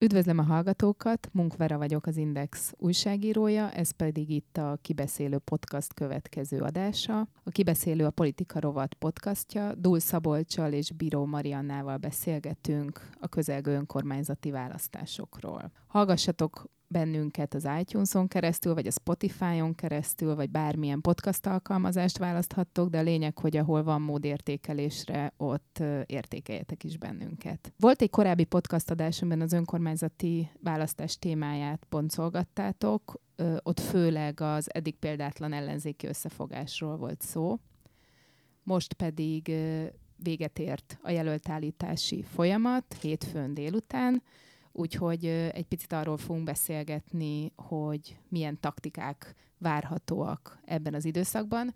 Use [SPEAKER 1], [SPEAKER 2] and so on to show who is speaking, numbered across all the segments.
[SPEAKER 1] Üdvözlöm a hallgatókat, Munkvera vagyok az Index újságírója, ez pedig itt a Kibeszélő podcast következő adása. A Kibeszélő a Politika Rovat podcastja, Dúl Szabolcsal és Bíró Mariannával beszélgetünk a közelgő önkormányzati választásokról. Hallgassatok bennünket az iTunes-on keresztül, vagy a Spotify-on keresztül, vagy bármilyen podcast alkalmazást választhattok, de a lényeg, hogy ahol van mód értékelésre, ott értékeljetek is bennünket. Volt egy korábbi podcast adásomban az önkormányzati választás témáját pontszolgattátok, ott főleg az eddig példátlan ellenzéki összefogásról volt szó. Most pedig véget ért a jelöltállítási folyamat hétfőn délután, Úgyhogy egy picit arról fogunk beszélgetni, hogy milyen taktikák várhatóak ebben az időszakban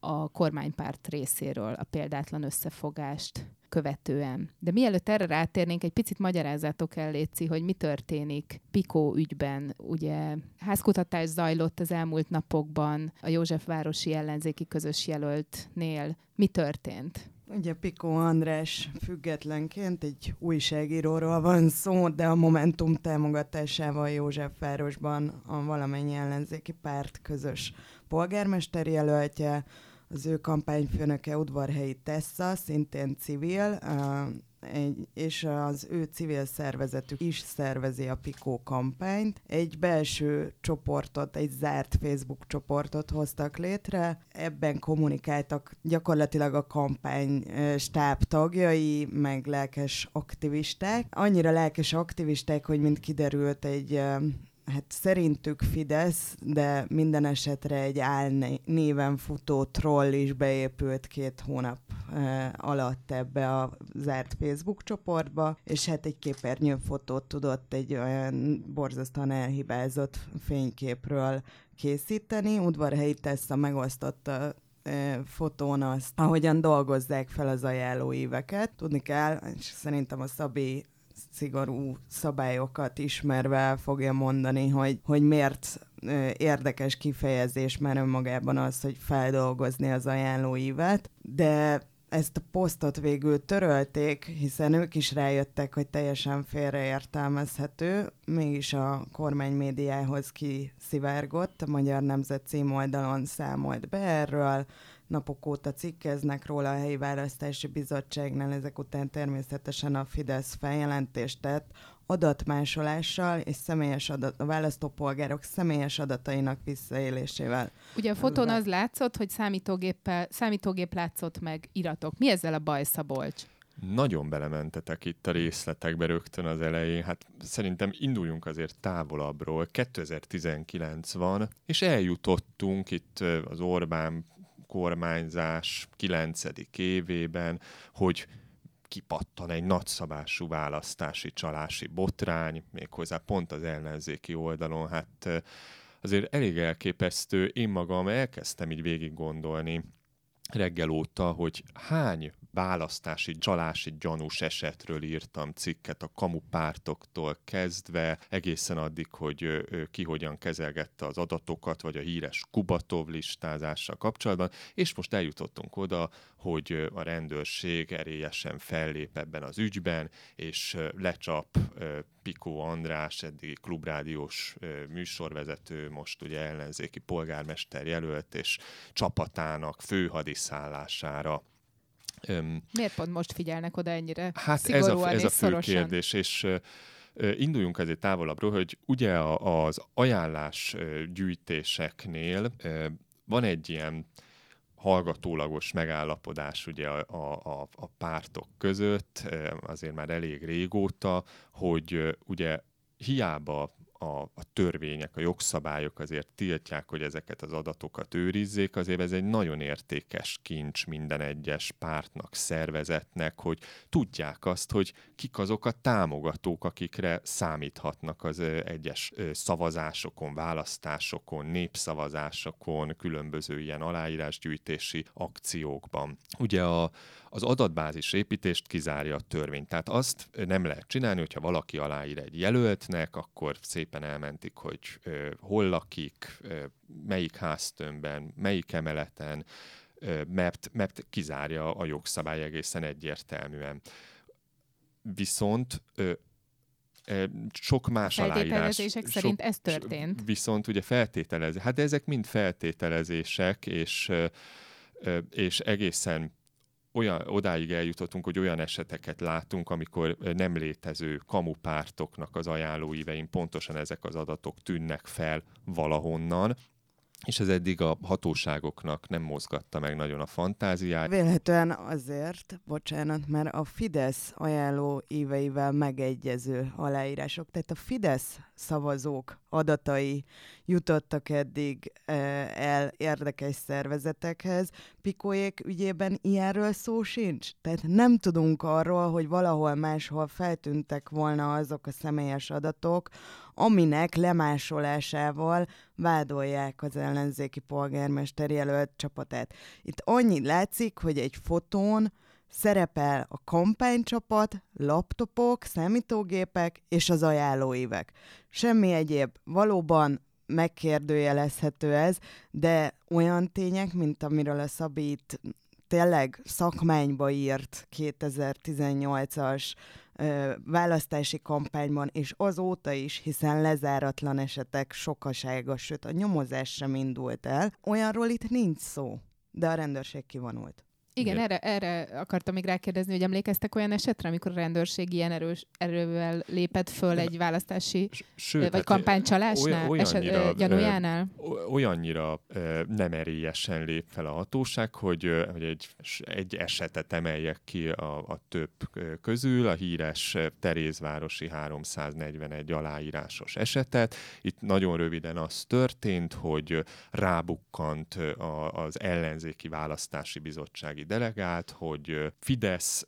[SPEAKER 1] a kormánypárt részéről a példátlan összefogást követően. De mielőtt erre rátérnénk, egy picit magyarázatok el, Léci, hogy mi történik Pikó ügyben. Ugye házkutatás zajlott az elmúlt napokban a Józsefvárosi ellenzéki közös jelöltnél. Mi történt?
[SPEAKER 2] Ugye Pikó András függetlenként egy újságíróról van szó, de a Momentum támogatásával Józsefvárosban a valamennyi ellenzéki párt közös polgármester jelöltje, az ő kampányfőnöke udvarhelyi Tessa, szintén civil, egy, és az ő civil szervezetük is szervezi a Pikó kampányt. Egy belső csoportot, egy zárt Facebook csoportot hoztak létre, ebben kommunikáltak gyakorlatilag a kampány stáb tagjai, meg lelkes aktivisták. Annyira lelkes aktivisták, hogy mint kiderült, egy hát szerintük Fidesz, de minden esetre egy álnéven futó troll is beépült két hónap e, alatt ebbe a zárt Facebook csoportba, és hát egy képernyőfotót tudott egy olyan borzasztóan elhibázott fényképről készíteni. Udvarhelyi Tessa megosztotta fotón azt, ahogyan dolgozzák fel az ajánlóíveket. Tudni kell, és szerintem a Szabi szigorú szabályokat ismerve fogja mondani, hogy, hogy miért érdekes kifejezés már önmagában az, hogy feldolgozni az ajánlóívet, de ezt a posztot végül törölték, hiszen ők is rájöttek, hogy teljesen félreértelmezhető, mégis a kormány médiához kiszivárgott, a Magyar Nemzet címoldalon számolt be erről, napok óta cikkeznek róla a helyi választási bizottságnál, ezek után természetesen a Fidesz feljelentést tett, adatmásolással és személyes adat, a választópolgárok személyes adatainak visszaélésével.
[SPEAKER 1] Ugye a fotón az látszott, hogy számítógéppel, számítógép látszott meg iratok. Mi ezzel a baj, Szabolcs?
[SPEAKER 3] Nagyon belementetek itt a részletekbe rögtön az elején. Hát szerintem induljunk azért távolabbról. 2019 van, és eljutottunk itt az Orbán kormányzás 9. évében, hogy kipattan egy nagyszabású választási csalási botrány, méghozzá pont az ellenzéki oldalon. Hát azért elég elképesztő. Én magam elkezdtem így végig gondolni reggel óta, hogy hány választási csalási gyanús esetről írtam cikket a kamupártoktól kezdve, egészen addig, hogy ki hogyan kezelgette az adatokat, vagy a híres Kubatov listázással kapcsolatban, és most eljutottunk oda, hogy a rendőrség erélyesen fellép ebben az ügyben, és lecsap Pikó András, eddigi klubrádiós műsorvezető, most ugye ellenzéki polgármester jelölt, és csapatának főhadiszállására
[SPEAKER 1] Öm, Miért pont most figyelnek oda ennyire
[SPEAKER 3] Hát ez a, ez a fő szorosan? kérdés, és induljunk ezért távolabbról, hogy ugye az ajánlás gyűjtéseknél van egy ilyen hallgatólagos megállapodás ugye a, a, a pártok között, azért már elég régóta, hogy ugye hiába a, a törvények, a jogszabályok azért tiltják, hogy ezeket az adatokat őrizzék, azért ez egy nagyon értékes kincs minden egyes pártnak, szervezetnek, hogy tudják azt, hogy kik azok a támogatók, akikre számíthatnak az egyes szavazásokon, választásokon, népszavazásokon, különböző ilyen aláírásgyűjtési akciókban. Ugye a, az adatbázis építést kizárja a törvény. Tehát azt nem lehet csinálni, hogyha valaki aláír egy jelöltnek, akkor szépen elmentik, hogy hol lakik, melyik háztömbben, melyik emeleten, mert, mert kizárja a jogszabály egészen egyértelműen. Viszont sok más aláírás.
[SPEAKER 1] szerint ez történt.
[SPEAKER 3] Viszont ugye feltételezés, hát ezek mind feltételezések, és, és egészen olyan, odáig eljutottunk, hogy olyan eseteket látunk, amikor nem létező kamupártoknak az ajánlóivein pontosan ezek az adatok tűnnek fel valahonnan, és ez eddig a hatóságoknak nem mozgatta meg nagyon a fantáziát.
[SPEAKER 2] Vélhetően azért, bocsánat, mert a Fidesz ajánló éveivel megegyező aláírások, tehát a Fidesz szavazók adatai jutottak eddig el érdekes szervezetekhez. Pikóék ügyében ilyenről szó sincs. Tehát nem tudunk arról, hogy valahol máshol feltűntek volna azok a személyes adatok, aminek lemásolásával vádolják az ellenzéki polgármester jelölt csapatát. Itt annyi látszik, hogy egy fotón szerepel a kampánycsapat, laptopok, számítógépek és az ajánlóívek. Semmi egyéb. Valóban megkérdőjelezhető ez, de olyan tények, mint amiről a Szabi itt tényleg szakmányba írt 2018-as ö, választási kampányban, és azóta is, hiszen lezáratlan esetek sokasága, sőt a nyomozás sem indult el, olyanról itt nincs szó, de a rendőrség kivonult.
[SPEAKER 1] Igen, erre, erre akartam még rákérdezni, hogy emlékeztek olyan esetre, amikor a rendőrség ilyen erős, erővel lépett föl egy választási Sőt, vagy hát kampánycsalásnál, oly, eset, gyanújánál?
[SPEAKER 3] Olyannyira nem erélyesen lép fel a hatóság, hogy, hogy egy, egy esetet emeljek ki a, a több közül, a híres Terézvárosi 341 aláírásos esetet. Itt nagyon röviden az történt, hogy rábukkant az ellenzéki választási bizottsági delegált, hogy Fidesz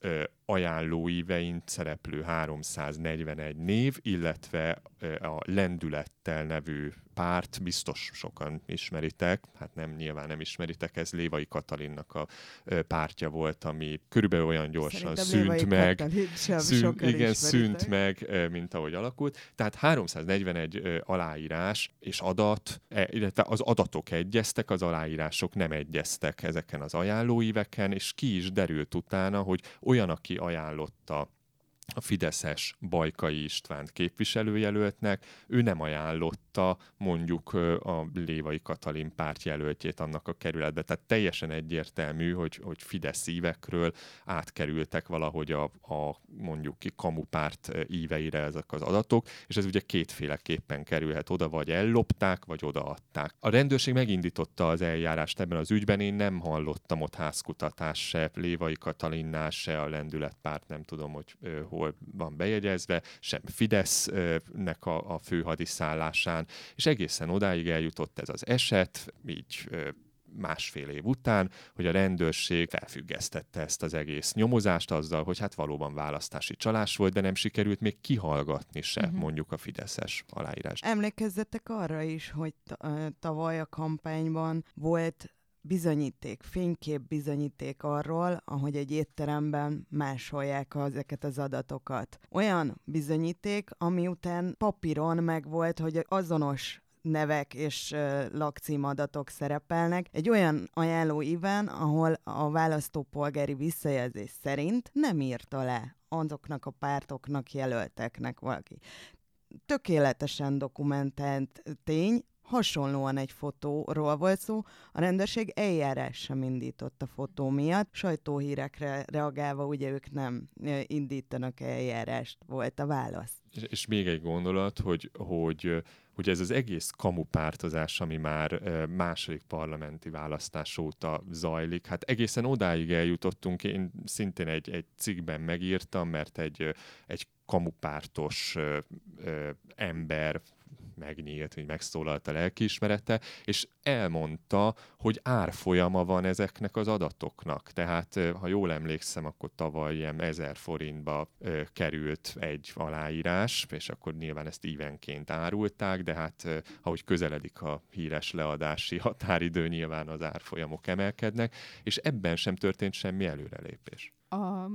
[SPEAKER 3] ajánlóívein szereplő 341 név, illetve a Lendülettel nevű párt, biztos sokan ismeritek, hát nem nyilván nem ismeritek, ez Lévai Katalinnak a pártja volt, ami körülbelül olyan gyorsan Szerintem szűnt meg, szűnt, igen, szűnt meg, mint ahogy alakult. Tehát 341 aláírás és adat, e, illetve az adatok egyeztek, az aláírások nem egyeztek ezeken az ajánlóíveken, és ki is derült utána, hogy olyan, aki ajánlotta a Fideszes Bajkai Istvánt képviselőjelöltnek, ő nem ajánlotta mondjuk a Lévai Katalin pártjelöltjét annak a kerületbe. Tehát teljesen egyértelmű, hogy, hogy Fidesz ívekről átkerültek valahogy a, a mondjuk ki kamupárt íveire ezek az adatok, és ez ugye kétféleképpen kerülhet oda, vagy ellopták, vagy odaadták. A rendőrség megindította az eljárást ebben az ügyben, én nem hallottam ott házkutatás se Lévai Katalinnál, se a lendületpárt, nem tudom, hogy hol hol van bejegyezve, sem Fidesznek a, a főhadiszállásán, és egészen odáig eljutott ez az eset, így másfél év után, hogy a rendőrség felfüggesztette ezt az egész nyomozást azzal, hogy hát valóban választási csalás volt, de nem sikerült még kihallgatni se uh-huh. mondjuk a Fideszes aláírás.
[SPEAKER 2] Emlékezzetek arra is, hogy tavaly a kampányban volt bizonyíték, fénykép bizonyíték arról, ahogy egy étteremben másolják ezeket az adatokat. Olyan bizonyíték, ami után papíron megvolt, hogy azonos nevek és lakcímadatok szerepelnek. Egy olyan ajánló iven, ahol a választópolgári visszajelzés szerint nem írta le azoknak a pártoknak, jelölteknek valaki. Tökéletesen dokumentált tény, hasonlóan egy fotóról volt szó, a rendőrség eljárás sem indított a fotó miatt. Sajtóhírekre reagálva ugye ők nem indítanak eljárást, volt a válasz.
[SPEAKER 3] És, és még egy gondolat, hogy, hogy hogy ez az egész kamupártozás, ami már második parlamenti választás óta zajlik, hát egészen odáig eljutottunk, én szintén egy, egy cikkben megírtam, mert egy, egy kamupártos ember megnyílt, hogy megszólalt a lelkiismerete, és elmondta, hogy árfolyama van ezeknek az adatoknak. Tehát, ha jól emlékszem, akkor tavaly ilyen ezer forintba ö, került egy aláírás, és akkor nyilván ezt ívenként árulták, de hát ahogy közeledik a híres leadási határidő, nyilván az árfolyamok emelkednek, és ebben sem történt semmi előrelépés.
[SPEAKER 1] A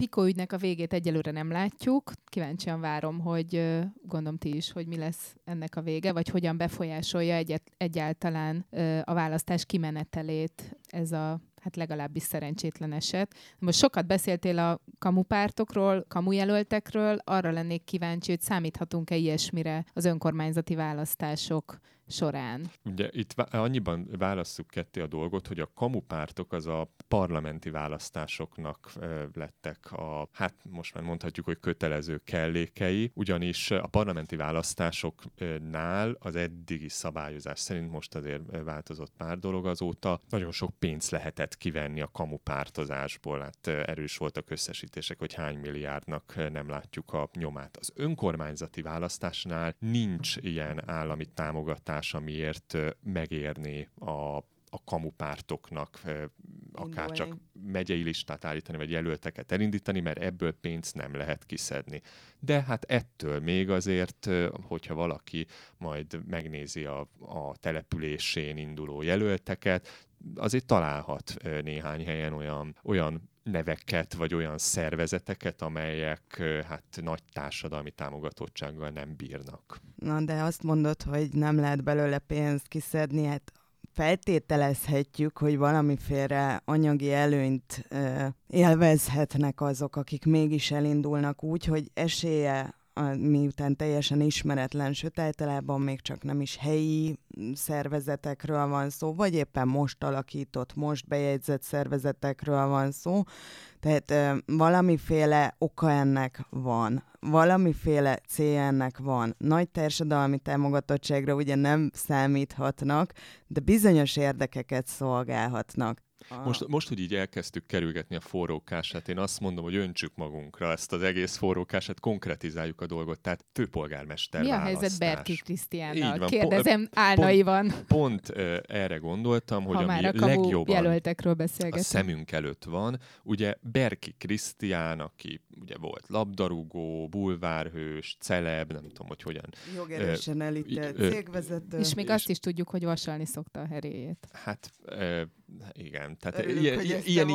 [SPEAKER 1] Piko ügynek a végét egyelőre nem látjuk. Kíváncsian várom, hogy gondolom ti is, hogy mi lesz ennek a vége, vagy hogyan befolyásolja egyet, egyáltalán a választás kimenetelét ez a hát legalábbis szerencsétlen eset. Most sokat beszéltél a kamupártokról, kamujelöltekről, arra lennék kíváncsi, hogy számíthatunk-e ilyesmire az önkormányzati választások során.
[SPEAKER 3] Ugye itt annyiban válasszuk ketté a dolgot, hogy a kamupártok az a parlamenti választásoknak lettek a, hát most már mondhatjuk, hogy kötelező kellékei, ugyanis a parlamenti választásoknál az eddigi szabályozás szerint most azért változott pár dolog azóta, nagyon sok pénzt lehetett kivenni a kamupártozásból, hát erős volt a összesítések, hogy hány milliárdnak nem látjuk a nyomát. Az önkormányzati választásnál nincs ilyen állami támogatás, megoldás, amiért megérni a a kamupártoknak akár csak megyei listát állítani, vagy jelölteket elindítani, mert ebből pénzt nem lehet kiszedni. De hát ettől még azért, hogyha valaki majd megnézi a, a településén induló jelölteket, azért találhat néhány helyen olyan, olyan neveket, vagy olyan szervezeteket, amelyek hát nagy társadalmi támogatottsággal nem bírnak.
[SPEAKER 2] Na, de azt mondod, hogy nem lehet belőle pénzt kiszedni, hát feltételezhetjük, hogy valamiféle anyagi előnyt ö, élvezhetnek azok, akik mégis elindulnak úgy, hogy esélye miután teljesen ismeretlen, sőt általában még csak nem is helyi szervezetekről van szó, vagy éppen most alakított, most bejegyzett szervezetekről van szó. Tehát ö, valamiféle oka ennek van, valamiféle célja ennek van. Nagy társadalmi támogatottságra ugye nem számíthatnak, de bizonyos érdekeket szolgálhatnak.
[SPEAKER 3] Most, most, hogy így elkezdtük kerülgetni a forrókását, én azt mondom, hogy öntsük magunkra ezt az egész forrókását, konkretizáljuk a dolgot, tehát főpolgármester
[SPEAKER 1] Mi a helyzet Berki Krisztiánnal? Kérdezem álnaivan.
[SPEAKER 3] Pont, pont uh, erre gondoltam, hogy
[SPEAKER 1] ha
[SPEAKER 3] ami
[SPEAKER 1] már a
[SPEAKER 3] legjobban
[SPEAKER 1] jelöltekről
[SPEAKER 3] a szemünk előtt van, ugye Berki Krisztián, aki ugye volt labdarúgó, bulvárhős, celeb, nem tudom, hogy hogyan.
[SPEAKER 2] Jogerősen elítélt cégvezető.
[SPEAKER 1] És még és azt is tudjuk, hogy vasalni szokta a heréjét.
[SPEAKER 3] Hát uh, igen, tehát
[SPEAKER 2] Örülök,
[SPEAKER 3] ilyen,
[SPEAKER 2] hogy
[SPEAKER 3] ilyen,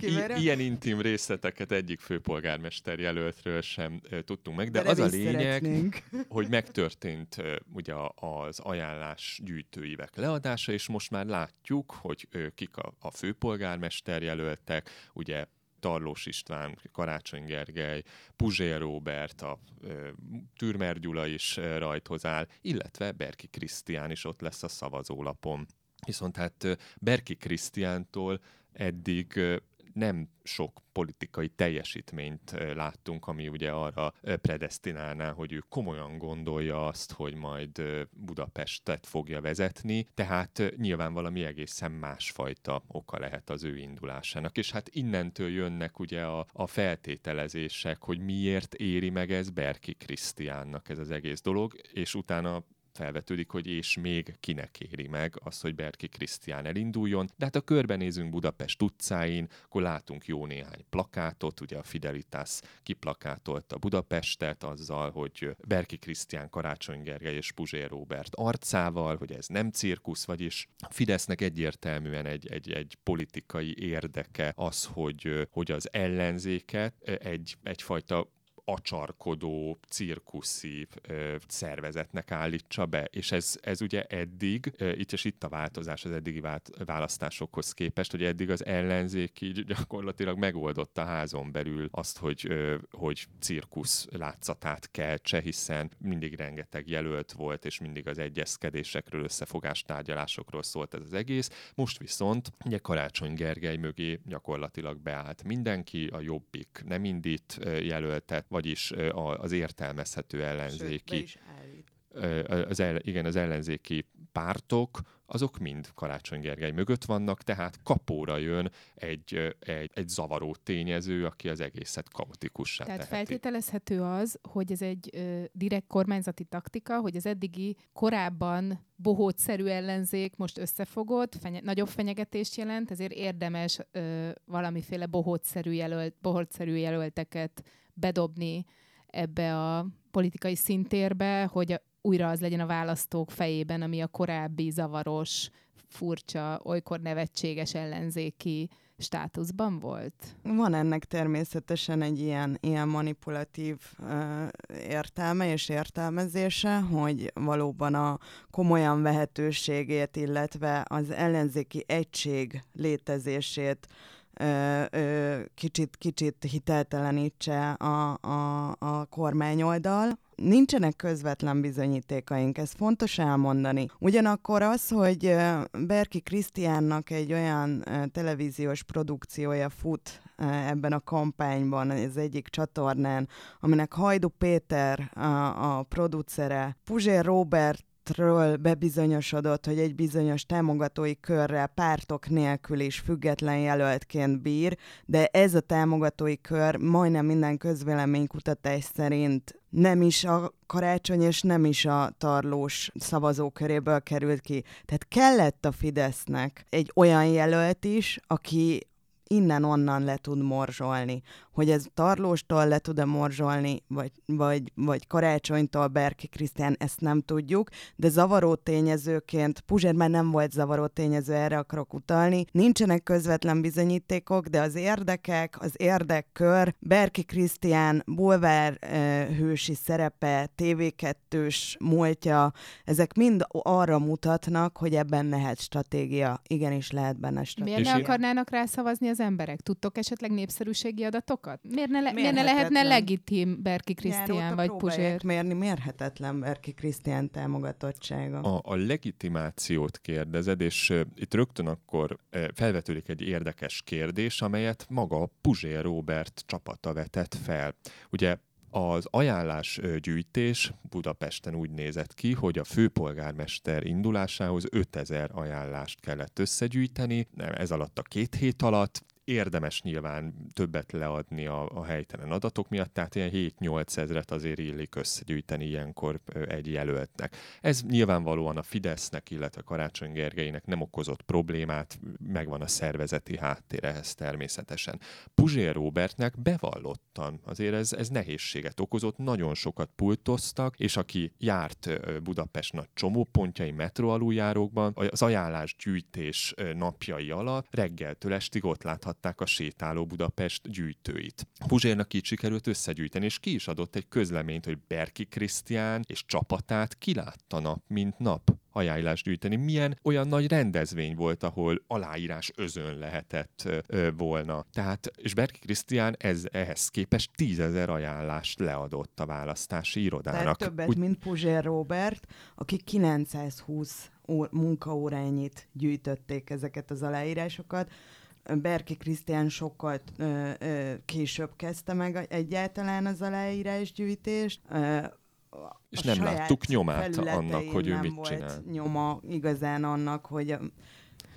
[SPEAKER 2] ilyen,
[SPEAKER 3] ilyen intim részleteket egyik főpolgármester jelöltről sem tudtunk meg, de, de az a lényeg, szeretnénk. hogy megtörtént ugye az ajánlás gyűjtőívek leadása, és most már látjuk, hogy kik a, a főpolgármester jelöltek, ugye Tarlós István, Karácsony Gergely, Puzsér Róbert, a Türmer Gyula is rajthoz áll, illetve Berki Krisztián is ott lesz a szavazólapon. Viszont hát Berki Krisztiántól eddig nem sok politikai teljesítményt láttunk, ami ugye arra predestinálná, hogy ő komolyan gondolja azt, hogy majd Budapestet fogja vezetni, tehát nyilván valami egészen másfajta oka lehet az ő indulásának. És hát innentől jönnek ugye a, a feltételezések, hogy miért éri meg ez Berki Krisztiánnak ez az egész dolog, és utána felvetődik, hogy és még kinek éri meg az, hogy Berki Krisztián elinduljon. De hát ha körbenézünk Budapest utcáin, akkor látunk jó néhány plakátot, ugye a Fidelitas kiplakátolta Budapestet azzal, hogy Berki Krisztián, Karácsony Gergely és Puzsér Robert arcával, hogy ez nem cirkusz, vagyis Fidesznek egyértelműen egy, egy, egy politikai érdeke az, hogy, hogy az ellenzéket egy, egyfajta acsarkodó, cirkuszi szervezetnek állítsa be. És ez, ez ugye eddig, itt és itt a változás az eddigi választásokhoz képest, hogy eddig az ellenzék így gyakorlatilag megoldotta házon belül azt, hogy, hogy cirkusz látszatát keltse, hiszen mindig rengeteg jelölt volt, és mindig az egyezkedésekről, összefogás tárgyalásokról szólt ez az egész. Most viszont ugye Karácsony Gergely mögé gyakorlatilag beállt mindenki, a Jobbik nem indít jelöltet, vagyis az értelmezhető ellenzéki... az el, igen, az ellenzéki pártok, azok mind Karácsony Gergely mögött vannak, tehát kapóra jön egy, egy, egy zavaró tényező, aki az egészet kaotikussá
[SPEAKER 1] Tehát
[SPEAKER 3] teheti.
[SPEAKER 1] feltételezhető az, hogy ez egy ö, direkt kormányzati taktika, hogy az eddigi korábban bohótszerű ellenzék most összefogott, fenye- nagyobb fenyegetést jelent, ezért érdemes ö, valamiféle bohótszerű, jelölt, bohótszerű jelölteket bedobni ebbe a politikai szintérbe, hogy újra az legyen a választók fejében, ami a korábbi zavaros, furcsa, olykor nevetséges ellenzéki státuszban volt?
[SPEAKER 2] Van ennek természetesen egy ilyen, ilyen manipulatív uh, értelme és értelmezése, hogy valóban a komolyan vehetőségét, illetve az ellenzéki egység létezését kicsit, kicsit hiteltelenítse a, a, a kormányoldal. Nincsenek közvetlen bizonyítékaink, ez fontos elmondani. Ugyanakkor az, hogy Berki Krisztiánnak egy olyan televíziós produkciója fut ebben a kampányban, az egyik csatornán, aminek Hajdu Péter a, a producere, Puzsér Robert ről bebizonyosodott, hogy egy bizonyos támogatói körrel pártok nélkül is független jelöltként bír, de ez a támogatói kör majdnem minden közvéleménykutatás szerint nem is a karácsony és nem is a tarlós szavazóköréből került ki. Tehát kellett a Fidesznek egy olyan jelölt is, aki innen-onnan le tud morzsolni. Hogy ez Tarlóstól le tud-e morzsolni, vagy, vagy, vagy Karácsonytól Berki Krisztián, ezt nem tudjuk, de zavaró tényezőként, Puzsér már nem volt zavaró tényező, erre akarok utalni, nincsenek közvetlen bizonyítékok, de az érdekek, az érdekkör, Berki Krisztián bulvár e, hősi szerepe, TV2-s múltja, ezek mind arra mutatnak, hogy ebben lehet stratégia. Igenis lehet benne stratégia.
[SPEAKER 1] Miért ne akarnának rászavazni az emberek? Tudtok esetleg népszerűségi adatokat? Miért ne, le, miért ne lehetne legitim Berki Krisztián vagy Puzsér?
[SPEAKER 2] mérni mérhetetlen Berki Krisztián támogatottsága.
[SPEAKER 3] A, a legitimációt kérdezed, és uh, itt rögtön akkor uh, felvetődik egy érdekes kérdés, amelyet maga Puzsér Robert csapata vetett fel. Ugye az ajánlásgyűjtés Budapesten úgy nézett ki, hogy a főpolgármester indulásához 5000 ajánlást kellett összegyűjteni, ez alatt a két hét alatt, érdemes nyilván többet leadni a, a helytelen adatok miatt, tehát ilyen 7-8 ezret azért illik összegyűjteni ilyenkor egy jelöltnek. Ez nyilvánvalóan a Fidesznek, illetve Karácsony Gergelynek nem okozott problémát, megvan a szervezeti háttér ehhez természetesen. Puzsér Robertnek bevallottan, azért ez, ez nehézséget okozott, nagyon sokat pultoztak, és aki járt Budapest nagy csomópontjai metro aluljárókban, az ajánlásgyűjtés napjai alatt reggeltől estig ott láthat láthatták a sétáló Budapest gyűjtőit. Puzsérnak így sikerült összegyűjteni, és ki is adott egy közleményt, hogy Berki Krisztián és csapatát kilátta nap, mint nap ajánlást gyűjteni. Milyen olyan nagy rendezvény volt, ahol aláírás özön lehetett ö, volna. Tehát, és Berki Krisztián ez, ehhez képest tízezer ajánlást leadott a választási irodának. Tehát
[SPEAKER 2] többet, Úgy... mint Puzsér Robert, aki 920 munkaóránnyit gyűjtötték ezeket az aláírásokat. Berki Krisztián sokkal ö, ö, később kezdte meg egyáltalán az aláírásgyűjtést. Ö,
[SPEAKER 3] és nem láttuk nyomát annak, hogy ő mit volt csinál.
[SPEAKER 2] nyoma igazán annak, hogy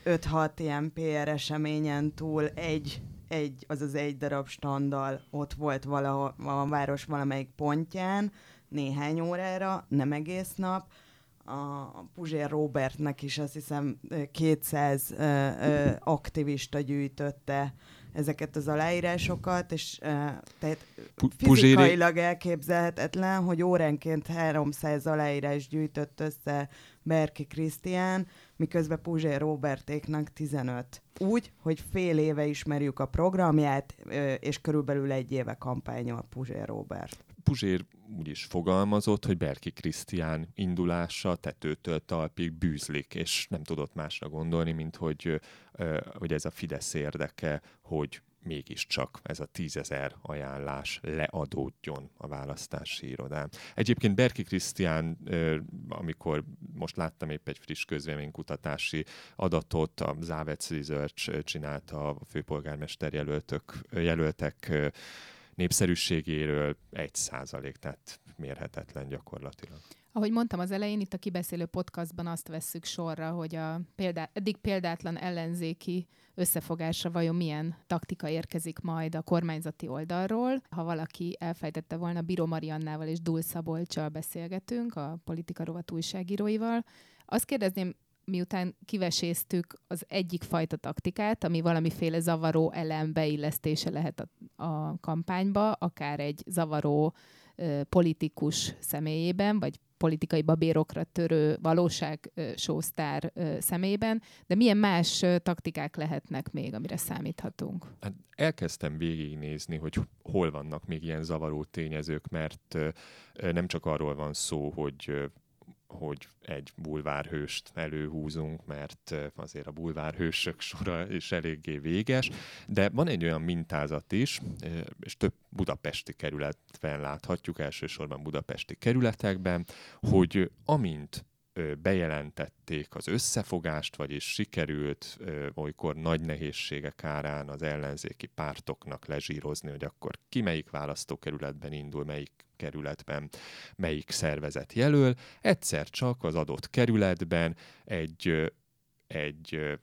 [SPEAKER 2] 5-6 ilyen PR eseményen túl egy, egy, azaz egy darab standal ott volt valahol a város valamelyik pontján, néhány órára, nem egész nap, a Puzsér Robertnek is azt hiszem 200 ö, ö, aktivista gyűjtötte ezeket az aláírásokat, és uh, tehát fizikailag elképzelhetetlen, hogy óránként 300 aláírás gyűjtött össze Berki Krisztián, miközben Puzsér Robertéknak 15. Úgy, hogy fél éve ismerjük a programját, és körülbelül egy éve kampányol Puzsér Robert.
[SPEAKER 3] Puzsér úgy is fogalmazott, hogy Berki Krisztián indulása tetőtől talpig bűzlik, és nem tudott másra gondolni, mint hogy, hogy ez a Fidesz érdeke, hogy mégiscsak ez a tízezer ajánlás leadódjon a választási irodán. Egyébként Berki Krisztián, amikor most láttam épp egy friss közvéleménykutatási adatot, a Závec Research csinálta a főpolgármester jelöltök, jelöltek népszerűségéről egy százalék, tehát mérhetetlen gyakorlatilag.
[SPEAKER 1] Ahogy mondtam az elején, itt a kibeszélő podcastban azt vesszük sorra, hogy a példá, eddig példátlan ellenzéki összefogásra vajon milyen taktika érkezik majd a kormányzati oldalról. Ha valaki elfejtette volna, Biro Mariannával és Dul Szabolcsal beszélgetünk, a politika rovat újságíróival. Azt kérdezném miután kiveséztük az egyik fajta taktikát, ami valamiféle zavaró elem beillesztése lehet a, a kampányba, akár egy zavaró ö, politikus személyében, vagy politikai babérokra törő valóság sósztár szemében, de milyen más taktikák lehetnek még, amire számíthatunk?
[SPEAKER 3] Hát elkezdtem végignézni, hogy hol vannak még ilyen zavaró tényezők, mert nem csak arról van szó, hogy hogy egy bulvárhőst előhúzunk, mert azért a bulvárhősök sora is eléggé véges, de van egy olyan mintázat is, és több budapesti kerületben láthatjuk, elsősorban budapesti kerületekben, hogy amint bejelentették az összefogást, vagyis sikerült olykor nagy nehézségek árán az ellenzéki pártoknak lezsírozni, hogy akkor ki melyik választókerületben indul, melyik kerületben melyik szervezet jelöl. Egyszer csak az adott kerületben egy, egy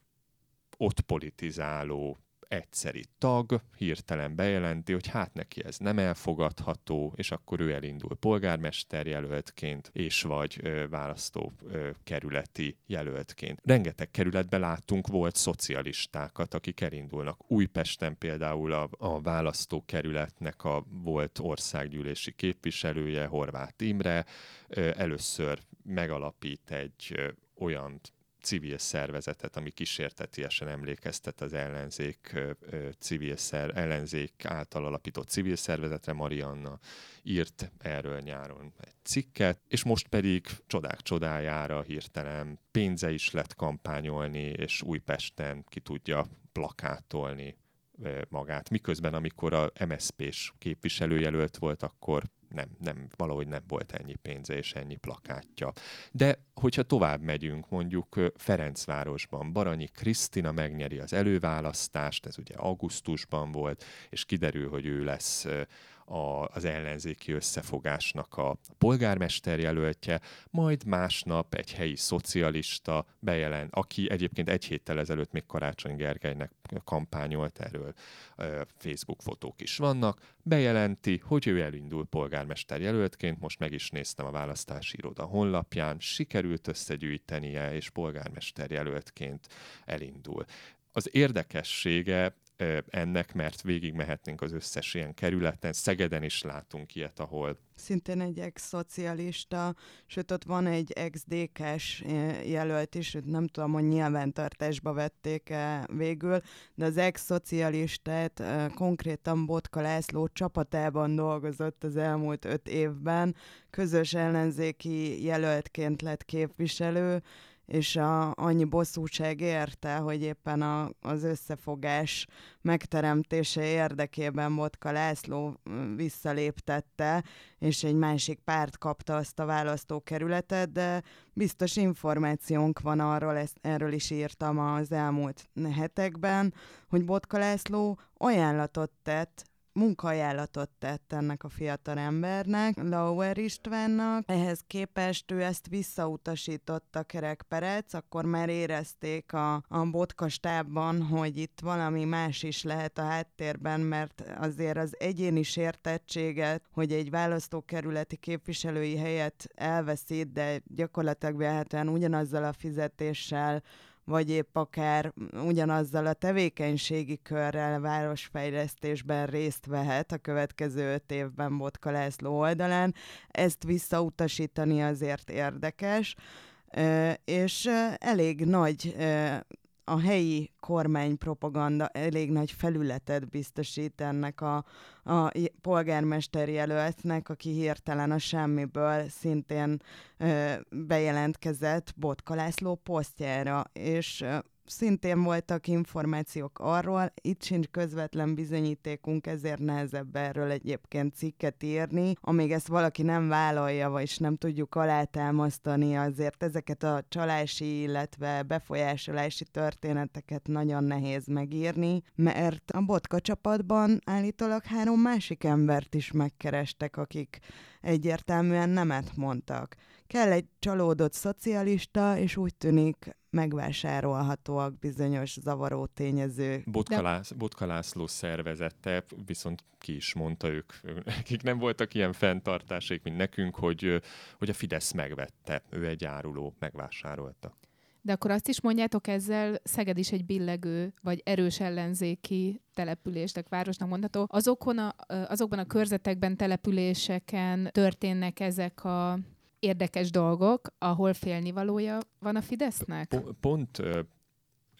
[SPEAKER 3] ott politizáló egyszeri tag hirtelen bejelenti, hogy hát neki ez nem elfogadható, és akkor ő elindul polgármester jelöltként, és vagy ö, választó ö, kerületi jelöltként. Rengeteg kerületben láttunk volt szocialistákat, akik elindulnak. Újpesten például a, a választókerületnek a volt országgyűlési képviselője, Horváth Imre, ö, először megalapít egy ö, olyan civil szervezetet, ami kísértetiesen emlékeztet az ellenzék civil szer, ellenzék által alapított civil szervezetre. Marianna írt erről nyáron egy cikket, és most pedig csodák csodájára hirtelen pénze is lett kampányolni, és Újpesten ki tudja plakátolni magát. Miközben, amikor a MSZP-s képviselőjelölt volt, akkor nem, nem, valahogy nem volt ennyi pénze és ennyi plakátja. De hogyha tovább megyünk, mondjuk Ferencvárosban Baranyi Krisztina megnyeri az előválasztást, ez ugye augusztusban volt, és kiderül, hogy ő lesz a, az ellenzéki összefogásnak a polgármester jelöltje, majd másnap egy helyi szocialista bejelent, aki egyébként egy héttel ezelőtt még Karácsony Gergelynek kampányolt, erről Facebook fotók is vannak, bejelenti, hogy ő elindul polgármester jelöltként, most meg is néztem a választási iroda honlapján, sikerült összegyűjtenie, és polgármester jelöltként elindul. Az érdekessége ennek, mert végig mehetnénk az összes ilyen kerületen. Szegeden is látunk ilyet, ahol
[SPEAKER 2] szintén egy ex-szocialista, sőt ott van egy ex-DK-s jelölt is, őt nem tudom, hogy nyilvántartásba vették -e végül, de az ex-szocialistát konkrétan Botka László csapatában dolgozott az elmúlt öt évben, közös ellenzéki jelöltként lett képviselő, és a, annyi bosszúság érte, hogy éppen a, az összefogás megteremtése érdekében Botka László visszaléptette, és egy másik párt kapta azt a választókerületet, de biztos információnk van arról, ezt, erről is írtam az elmúlt hetekben, hogy Botka László ajánlatot tett munkajánlatot tett ennek a fiatal embernek, Lauer Istvánnak. Ehhez képest ő ezt visszautasította Kerek Perec, akkor már érezték a, a botka stábban, hogy itt valami más is lehet a háttérben, mert azért az egyéni sértettséget, hogy egy választókerületi képviselői helyet elveszít, de gyakorlatilag vehetően ugyanazzal a fizetéssel vagy épp akár ugyanazzal a tevékenységi körrel városfejlesztésben részt vehet a következő öt évben Botka László oldalán. Ezt visszautasítani azért érdekes, és elég nagy a helyi kormánypropaganda elég nagy felületet biztosít ennek a, a polgármester jelöltnek, aki hirtelen a semmiből szintén ö, bejelentkezett Botka László posztjára, és ö, szintén voltak információk arról, itt sincs közvetlen bizonyítékunk, ezért nehezebb erről egyébként cikket írni. Amíg ezt valaki nem vállalja, vagy nem tudjuk alátámasztani, azért ezeket a csalási, illetve befolyásolási történeteket nagyon nehéz megírni, mert a botka csapatban állítólag három másik embert is megkerestek, akik egyértelműen nemet mondtak. Kell egy csalódott szocialista, és úgy tűnik megvásárolhatóak bizonyos zavaró tényezők.
[SPEAKER 3] Botkalász, Botka László szervezette, viszont ki is mondta ők, akik nem voltak ilyen fenntartásék, mint nekünk, hogy, hogy a Fidesz megvette, ő egy áruló, megvásárolta.
[SPEAKER 1] De akkor azt is mondjátok ezzel, Szeged is egy billegő, vagy erős ellenzéki településnek, városnak mondható. Azokon a, azokban a körzetekben, településeken történnek ezek a érdekes dolgok, ahol félnivalója van a Fidesznek?
[SPEAKER 3] Pont, pont ö,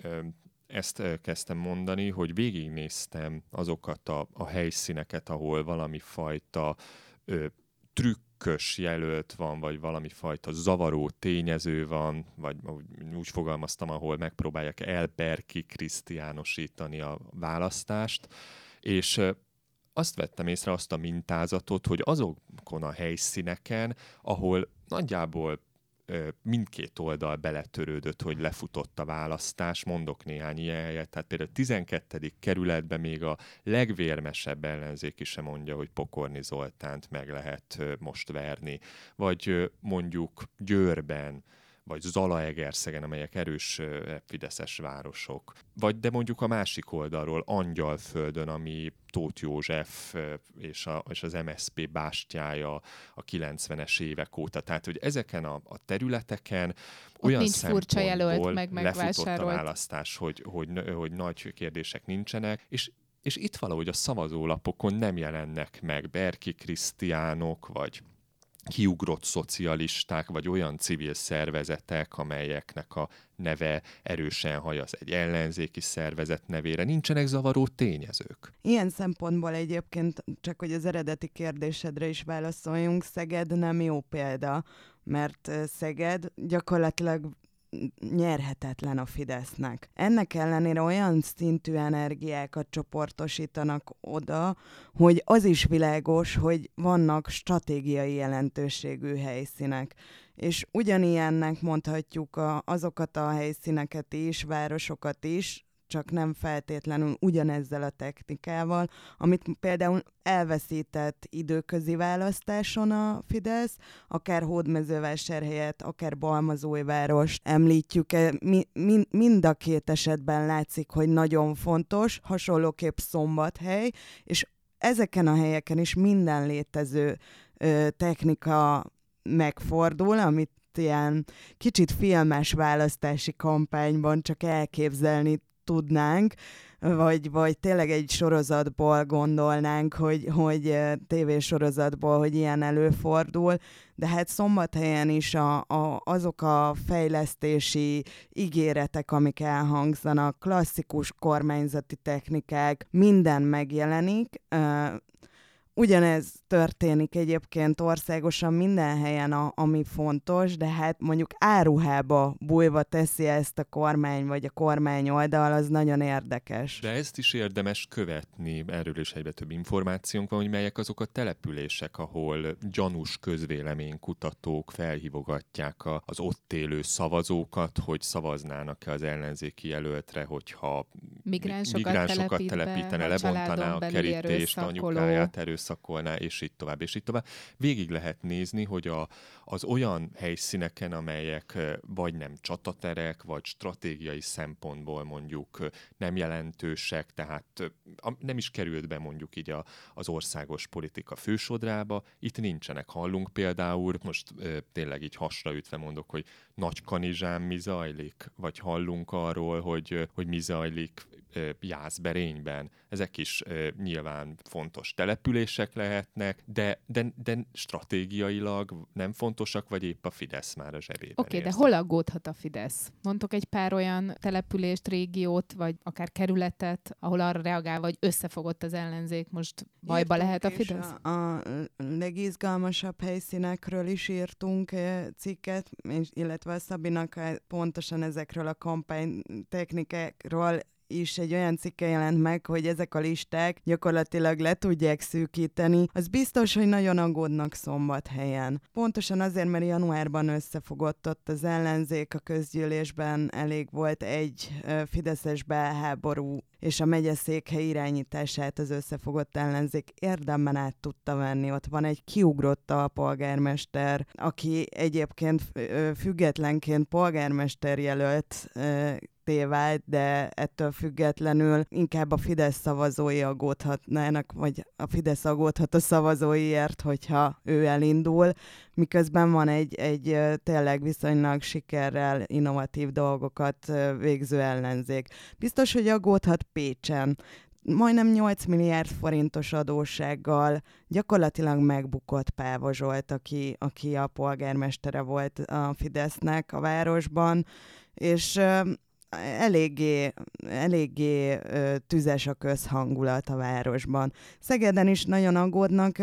[SPEAKER 3] ö, ezt kezdtem mondani, hogy végignéztem azokat a, a helyszíneket, ahol valami fajta ö, trükkös jelölt van, vagy valami fajta zavaró tényező van, vagy úgy fogalmaztam, ahol megpróbálják elberki krisztiánosítani a választást, és azt vettem észre azt a mintázatot, hogy azokon a helyszíneken, ahol nagyjából mindkét oldal beletörődött, hogy lefutott a választás, mondok néhány ilyen helyet, tehát például a 12. kerületben még a legvérmesebb ellenzéki sem mondja, hogy Pokorni Zoltánt meg lehet most verni, vagy mondjuk Győrben, vagy Zalaegerszegen, amelyek erős fideszes városok. Vagy de mondjuk a másik oldalról, Angyalföldön, ami Tóth József és, a, és az MSP bástyája a 90-es évek óta. Tehát, hogy ezeken a, a területeken Ott olyan nincs furcsa jelölt, meg lefutott a választás, hogy, hogy, hogy nagy kérdések nincsenek, és és itt valahogy a szavazólapokon nem jelennek meg Berki Krisztiánok, vagy kiugrott szocialisták, vagy olyan civil szervezetek, amelyeknek a neve erősen hajaz egy ellenzéki szervezet nevére. Nincsenek zavaró tényezők.
[SPEAKER 2] Ilyen szempontból egyébként, csak hogy az eredeti kérdésedre is válaszoljunk, Szeged nem jó példa, mert Szeged gyakorlatilag nyerhetetlen a Fidesznek. Ennek ellenére olyan szintű energiákat csoportosítanak oda, hogy az is világos, hogy vannak stratégiai jelentőségű helyszínek. És ugyanilyennek mondhatjuk a, azokat a helyszíneket is, városokat is, csak nem feltétlenül ugyanezzel a technikával, amit például elveszített időközi választáson a Fidesz, akár Hódmezővásárhelyet, akár Balmazújváros említjük, -e, mi, mi, mind a két esetben látszik, hogy nagyon fontos, hasonlóképp Szombathely, és ezeken a helyeken is minden létező ö, technika megfordul, amit ilyen kicsit filmes választási kampányban csak elképzelni tudnánk, vagy, vagy tényleg egy sorozatból gondolnánk, hogy, hogy tévésorozatból, hogy ilyen előfordul, de hát szombathelyen is a, a, azok a fejlesztési ígéretek, amik elhangzanak, klasszikus kormányzati technikák, minden megjelenik, Ugyanez történik egyébként országosan minden helyen, a, ami fontos, de hát mondjuk áruhába bújva teszi ezt a kormány, vagy a kormány oldal, az nagyon érdekes.
[SPEAKER 3] De ezt is érdemes követni, erről is egyre több információnk van, hogy melyek azok a települések, ahol gyanús közvéleménykutatók felhívogatják a, az ott élő szavazókat, hogy szavaznának-e az ellenzéki jelöltre, hogyha migránsokat, migránsokat telepítene, lebontaná a kerítést, anyukáját erőszakoló erőszakolná, és így tovább, és így tovább. Végig lehet nézni, hogy a, az olyan helyszíneken, amelyek vagy nem csataterek, vagy stratégiai szempontból mondjuk nem jelentősek, tehát nem is került be mondjuk így a, az országos politika fősodrába, itt nincsenek. Hallunk például, most tényleg így hasraütve mondok, hogy nagy kanizsán mi zajlik, vagy hallunk arról, hogy, hogy mi zajlik Jászberényben. Ezek is nyilván fontos települések lehetnek, de, de, de stratégiailag nem fontosak, vagy épp a Fidesz már a zsebében
[SPEAKER 1] Oké, okay, de hol aggódhat a Fidesz? Mondtok egy pár olyan települést, régiót, vagy akár kerületet, ahol arra reagál, vagy összefogott az ellenzék, most bajba írtunk lehet a Fidesz?
[SPEAKER 2] A, a legizgalmasabb helyszínekről is írtunk cikket, illetve a Szabinak pontosan ezekről a kampánytechnikákról is egy olyan cikke jelent meg, hogy ezek a listák gyakorlatilag le tudják szűkíteni. Az biztos, hogy nagyon aggódnak szombathelyen. Pontosan azért, mert januárban összefogott ott az ellenzék a közgyűlésben, elég volt egy fideszes belháború és a megyeszékhely irányítását az összefogott ellenzék érdemben át tudta venni. Ott van egy kiugrott a polgármester, aki egyébként függetlenként polgármester jelölt vált, de ettől függetlenül inkább a Fidesz szavazói aggódhatnának, vagy a Fidesz aggódhat a szavazóiért, hogyha ő elindul, miközben van egy, egy tényleg viszonylag sikerrel innovatív dolgokat végző ellenzék. Biztos, hogy aggódhat Pécsen, majdnem 8 milliárd forintos adóssággal gyakorlatilag megbukott Páva Zsolt, aki, aki a polgármestere volt a Fidesznek a városban, és eléggé, eléggé tüzes a közhangulat a városban. Szegeden is nagyon aggódnak,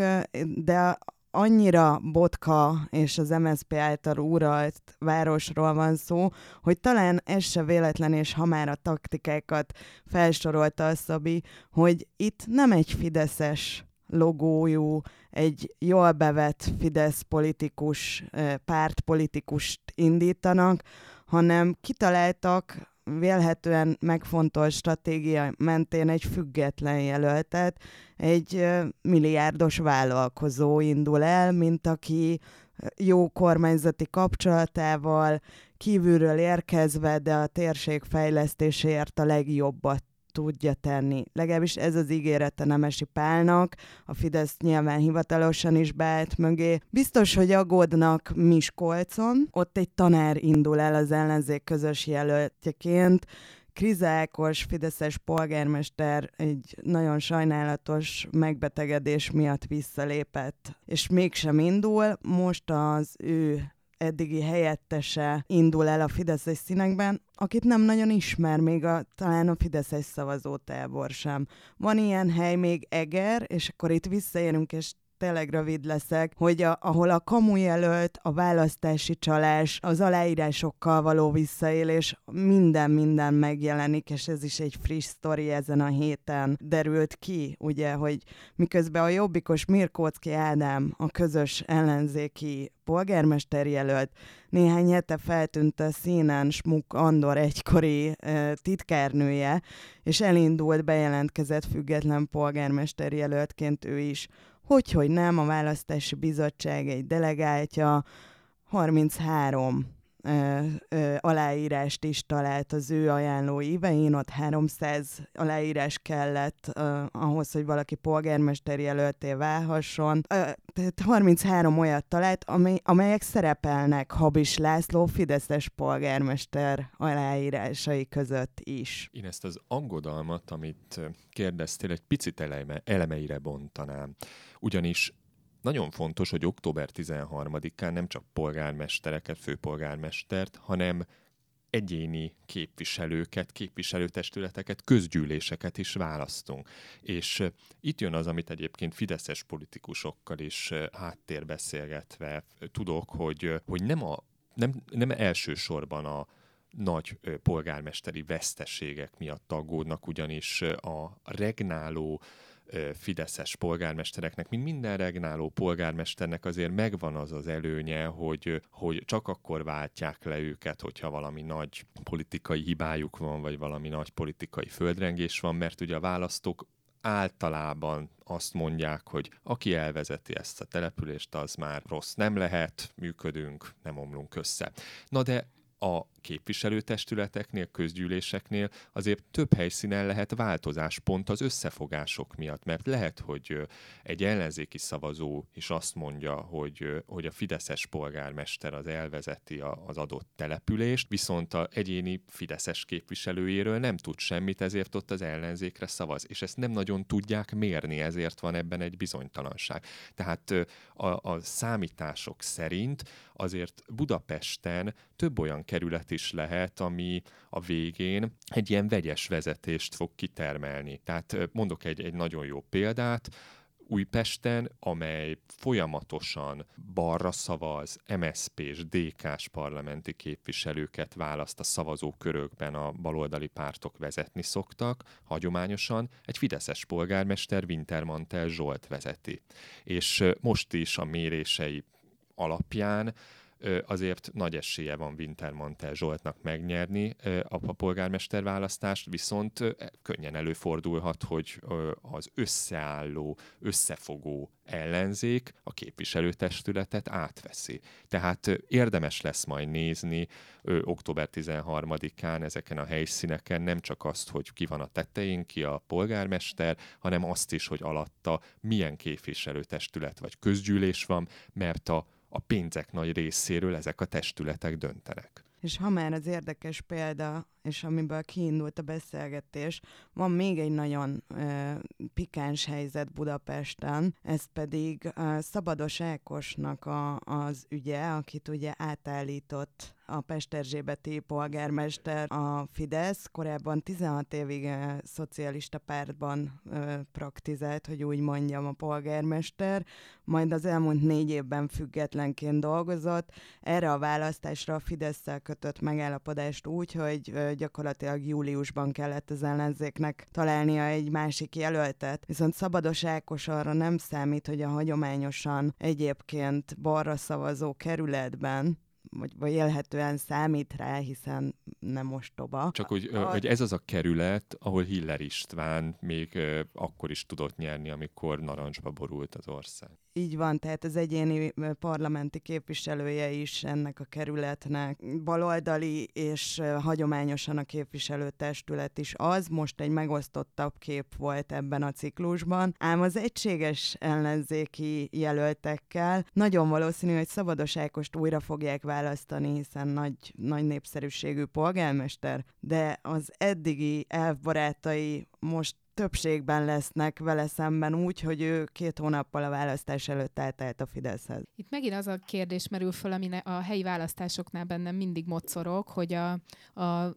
[SPEAKER 2] de annyira botka és az MSZP által uralt városról van szó, hogy talán ez se véletlen, és ha már a taktikákat felsorolta a Szabi, hogy itt nem egy fideszes logójú, egy jól bevett Fidesz politikus, pártpolitikust indítanak, hanem kitaláltak vélhetően megfontolt stratégia mentén egy független jelöltet, egy milliárdos vállalkozó indul el, mint aki jó kormányzati kapcsolatával, kívülről érkezve, de a térség fejlesztéséért a legjobbat tudja tenni. Legalábbis ez az ígérete Nemesi Pálnak, a Fidesz nyilván hivatalosan is beállt mögé. Biztos, hogy aggódnak Miskolcon, ott egy tanár indul el az ellenzék közös jelöltjeként, Krizákos Fideszes polgármester egy nagyon sajnálatos megbetegedés miatt visszalépett, és mégsem indul. Most az ő eddigi helyettese indul el a Fideszes színekben, akit nem nagyon ismer még a, talán a Fideszes szavazótábor sem. Van ilyen hely még Eger, és akkor itt visszaérünk, és tényleg rövid leszek, hogy a, ahol a kamu jelölt, a választási csalás, az aláírásokkal való visszaélés, minden-minden megjelenik, és ez is egy friss sztori ezen a héten derült ki, ugye, hogy miközben a jobbikos Mirkóczki Ádám, a közös ellenzéki polgármester jelölt, néhány hete feltűnt a színen Smuk Andor egykori e, titkárnője, és elindult, bejelentkezett független polgármester jelöltként ő is hogy, hogy nem, a választási bizottság egy delegáltja, 33 ö, ö, aláírást is talált az ő ajánló évein, ott 300 aláírás kellett ö, ahhoz, hogy valaki polgármester jelölté válhasson. Ö, tehát 33 olyat talált, amely, amelyek szerepelnek Habis László Fideszes polgármester aláírásai között is.
[SPEAKER 3] Én ezt az aggodalmat, amit kérdeztél, egy picit eleme, elemeire bontanám. Ugyanis nagyon fontos, hogy október 13-án nem csak polgármestereket, főpolgármestert, hanem egyéni képviselőket, képviselőtestületeket, közgyűléseket is választunk. És itt jön az, amit egyébként fideszes politikusokkal is háttérbeszélgetve tudok, hogy, hogy nem, a, nem, nem elsősorban a nagy polgármesteri veszteségek miatt aggódnak, ugyanis a regnáló fideszes polgármestereknek, mint minden regnáló polgármesternek azért megvan az az előnye, hogy, hogy csak akkor váltják le őket, hogyha valami nagy politikai hibájuk van, vagy valami nagy politikai földrengés van, mert ugye a választók általában azt mondják, hogy aki elvezeti ezt a települést, az már rossz nem lehet, működünk, nem omlunk össze. Na de a képviselőtestületeknél, közgyűléseknél azért több helyszínen lehet változás pont az összefogások miatt, mert lehet, hogy egy ellenzéki szavazó is azt mondja, hogy, hogy a fideszes polgármester az elvezeti az adott települést, viszont a egyéni fideszes képviselőjéről nem tud semmit, ezért ott az ellenzékre szavaz, és ezt nem nagyon tudják mérni, ezért van ebben egy bizonytalanság. Tehát a, a számítások szerint azért Budapesten több olyan kerület is lehet, ami a végén egy ilyen vegyes vezetést fog kitermelni. Tehát mondok egy, egy nagyon jó példát, Újpesten, amely folyamatosan balra szavaz, MSZP és DK-s parlamenti képviselőket választ a szavazókörökben a baloldali pártok vezetni szoktak, hagyományosan egy fideszes polgármester Wintermantel Zsolt vezeti. És most is a mérései alapján azért nagy esélye van Wintermantel Zsoltnak megnyerni a polgármester választást, viszont könnyen előfordulhat, hogy az összeálló, összefogó ellenzék a képviselőtestületet átveszi. Tehát érdemes lesz majd nézni október 13-án ezeken a helyszíneken nem csak azt, hogy ki van a tetején, ki a polgármester, hanem azt is, hogy alatta milyen képviselőtestület vagy közgyűlés van, mert a a pénzek nagy részéről ezek a testületek döntenek.
[SPEAKER 2] És ha már az érdekes példa és amiből kiindult a beszélgetés, van még egy nagyon ö, pikáns helyzet Budapesten, ez pedig ö, Szabados Ákosnak a, az ügye, akit ugye átállított a Pesterzsébeti polgármester a Fidesz, korábban 16 évig a szocialista pártban ö, praktizált, hogy úgy mondjam, a polgármester, majd az elmúlt négy évben függetlenként dolgozott. Erre a választásra a fidesz kötött megállapodást úgy, hogy ö, gyakorlatilag júliusban kellett az ellenzéknek találnia egy másik jelöltet. Viszont Szabados Ákos arra nem számít, hogy a hagyományosan egyébként balra szavazó kerületben vagy, vagy élhetően számít rá, hiszen nem ostoba.
[SPEAKER 3] Csak hogy, a... hogy ez az a kerület, ahol Hiller István még akkor is tudott nyerni, amikor narancsba borult az ország.
[SPEAKER 2] Így van, tehát az egyéni parlamenti képviselője is ennek a kerületnek. Baloldali, és hagyományosan a képviselőtestület is az, most egy megosztottabb kép volt ebben a ciklusban, ám az egységes ellenzéki jelöltekkel nagyon valószínű, hogy Szabados Ákost újra fogják választani, hiszen nagy, nagy népszerűségű polgármester, de az eddigi elvbarátai most többségben lesznek vele szemben úgy, hogy ő két hónappal a választás előtt eltelt a Fideszhez.
[SPEAKER 1] Itt megint az a kérdés merül föl, ami a helyi választásoknál bennem mindig mocorog, hogy a, a,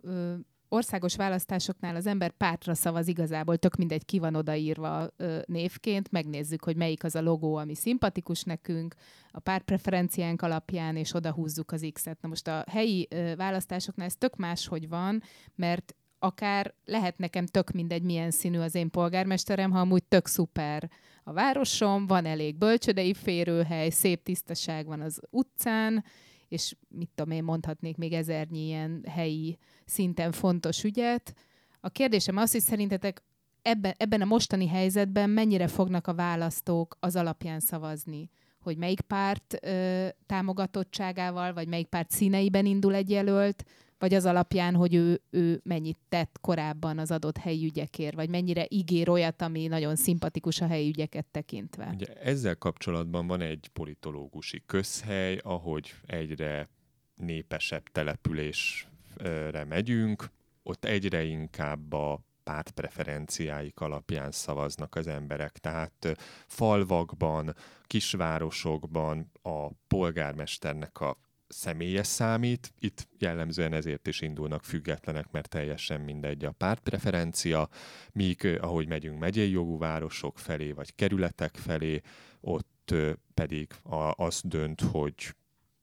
[SPEAKER 1] országos választásoknál az ember pártra szavaz igazából, tök mindegy ki van odaírva ö, névként, megnézzük, hogy melyik az a logó, ami szimpatikus nekünk, a pártpreferenciánk alapján, és oda húzzuk az X-et. Na most a helyi ö, választásoknál ez tök más, hogy van, mert akár lehet nekem tök mindegy, milyen színű az én polgármesterem, ha amúgy tök szuper a városom, van elég bölcsödei férőhely, szép tisztaság van az utcán, és mit tudom én, mondhatnék még ezernyi ilyen helyi szinten fontos ügyet. A kérdésem az, hogy szerintetek ebben, ebben a mostani helyzetben mennyire fognak a választók az alapján szavazni? Hogy melyik párt ö, támogatottságával, vagy melyik párt színeiben indul egy jelölt, vagy az alapján, hogy ő, ő mennyit tett korábban az adott helyi ügyekért, vagy mennyire ígér olyat, ami nagyon szimpatikus a helyi ügyeket tekintve.
[SPEAKER 3] Ugye ezzel kapcsolatban van egy politológusi közhely, ahogy egyre népesebb településre megyünk, ott egyre inkább a pártpreferenciáik alapján szavaznak az emberek. Tehát falvakban, kisvárosokban a polgármesternek a személyes számít, itt jellemzően ezért is indulnak függetlenek, mert teljesen mindegy a pártpreferencia, míg ahogy megyünk megyei jogú városok felé, vagy kerületek felé, ott pedig az dönt, hogy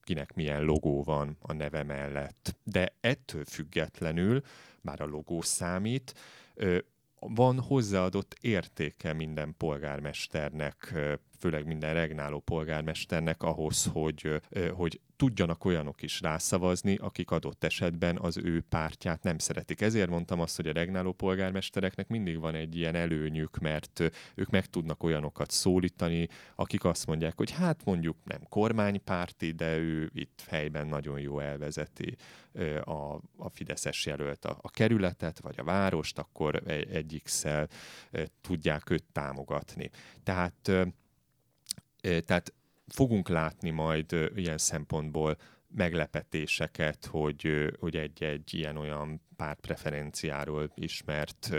[SPEAKER 3] kinek milyen logó van a neve mellett. De ettől függetlenül, már a logó számít, van hozzáadott értéke minden polgármesternek, főleg minden regnáló polgármesternek ahhoz, hogy, hogy tudjanak olyanok is rászavazni, akik adott esetben az ő pártját nem szeretik. Ezért mondtam azt, hogy a regnáló polgármestereknek mindig van egy ilyen előnyük, mert ők meg tudnak olyanokat szólítani, akik azt mondják, hogy hát mondjuk nem kormánypárti, de ő itt helyben nagyon jó elvezeti a, a Fideszes jelölt a, a kerületet, vagy a várost, akkor egy, egy tudják őt támogatni. Tehát tehát fogunk látni majd ilyen szempontból meglepetéseket, hogy, hogy egy-egy ilyen-olyan pártpreferenciáról ismert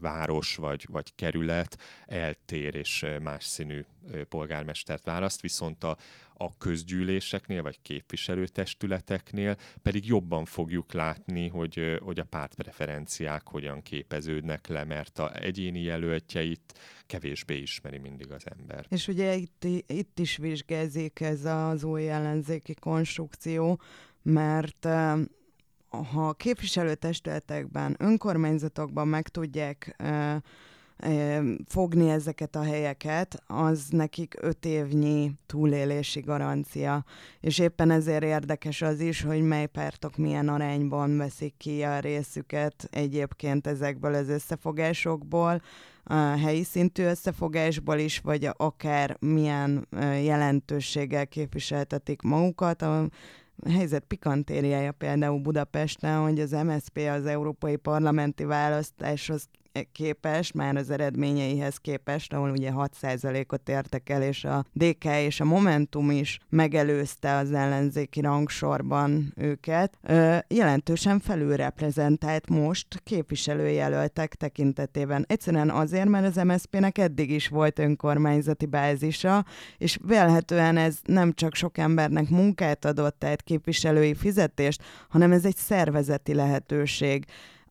[SPEAKER 3] város vagy, vagy kerület eltér és más színű polgármestert választ, viszont a, a közgyűléseknél vagy képviselőtestületeknél pedig jobban fogjuk látni, hogy, hogy a pártpreferenciák hogyan képeződnek le, mert a egyéni jelöltjeit kevésbé ismeri mindig az ember.
[SPEAKER 2] És ugye itt, itt is vizsgázik ez az új ellenzéki konstrukció, mert ha képviselőtestületekben, önkormányzatokban meg tudják uh, fogni ezeket a helyeket, az nekik öt évnyi túlélési garancia. És éppen ezért érdekes az is, hogy mely pártok milyen arányban veszik ki a részüket egyébként ezekből az összefogásokból, a helyi szintű összefogásból is, vagy akár milyen jelentőséggel képviseltetik magukat. A helyzet pikantériája például Budapesten, hogy az MSZP az európai parlamenti választáshoz képest, már az eredményeihez képest, ahol ugye 6%-ot értek el, és a DK és a Momentum is megelőzte az ellenzéki rangsorban őket, jelentősen felülreprezentált most képviselőjelöltek tekintetében. Egyszerűen azért, mert az MSZP-nek eddig is volt önkormányzati bázisa, és vélhetően ez nem csak sok embernek munkát adott, tehát képviselői fizetést, hanem ez egy szervezeti lehetőség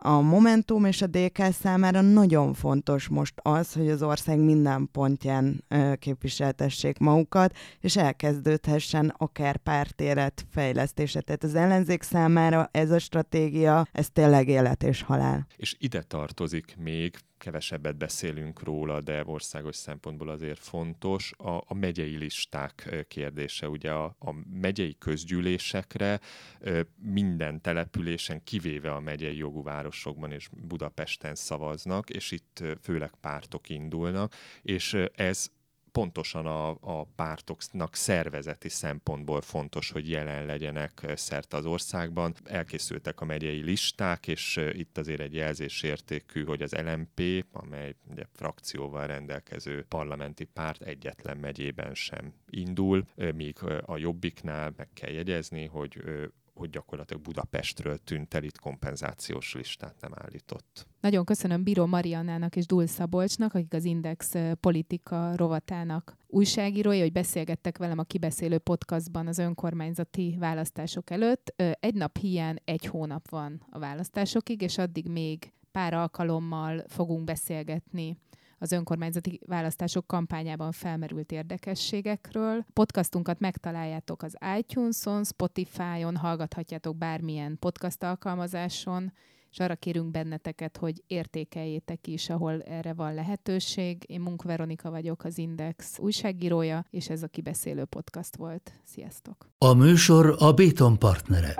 [SPEAKER 2] a Momentum és a DK számára nagyon fontos most az, hogy az ország minden pontján képviseltessék magukat, és elkezdődhessen akár pártélet fejlesztése. Tehát az ellenzék számára ez a stratégia, ez tényleg élet és halál.
[SPEAKER 3] És ide tartozik még kevesebbet beszélünk róla, de országos szempontból azért fontos, a, a megyei listák kérdése. Ugye a, a megyei közgyűlésekre minden településen, kivéve a megyei jogú városokban és Budapesten szavaznak, és itt főleg pártok indulnak, és ez pontosan a, a pártoknak szervezeti szempontból fontos, hogy jelen legyenek szerte az országban. Elkészültek a megyei listák, és itt azért egy jelzésértékű, hogy az LMP, amely ugye frakcióval rendelkező parlamenti párt egyetlen megyében sem indul, míg a Jobbiknál meg kell jegyezni, hogy hogy gyakorlatilag Budapestről tűnt el, itt kompenzációs listát nem állított.
[SPEAKER 1] Nagyon köszönöm Bíró Mariannának és Dul Szabolcsnak, akik az Index politika rovatának újságírói, hogy beszélgettek velem a Kibeszélő podcastban az önkormányzati választások előtt. Egy nap hiány egy hónap van a választásokig, és addig még pár alkalommal fogunk beszélgetni az önkormányzati választások kampányában felmerült érdekességekről. Podcastunkat megtaláljátok az iTunes-on, Spotify-on, hallgathatjátok bármilyen podcast alkalmazáson, és arra kérünk benneteket, hogy értékeljétek is, ahol erre van lehetőség. Én Munk Veronika vagyok, az Index újságírója, és ez a Kibeszélő Podcast volt. Sziasztok!
[SPEAKER 4] A műsor a Béton partnere.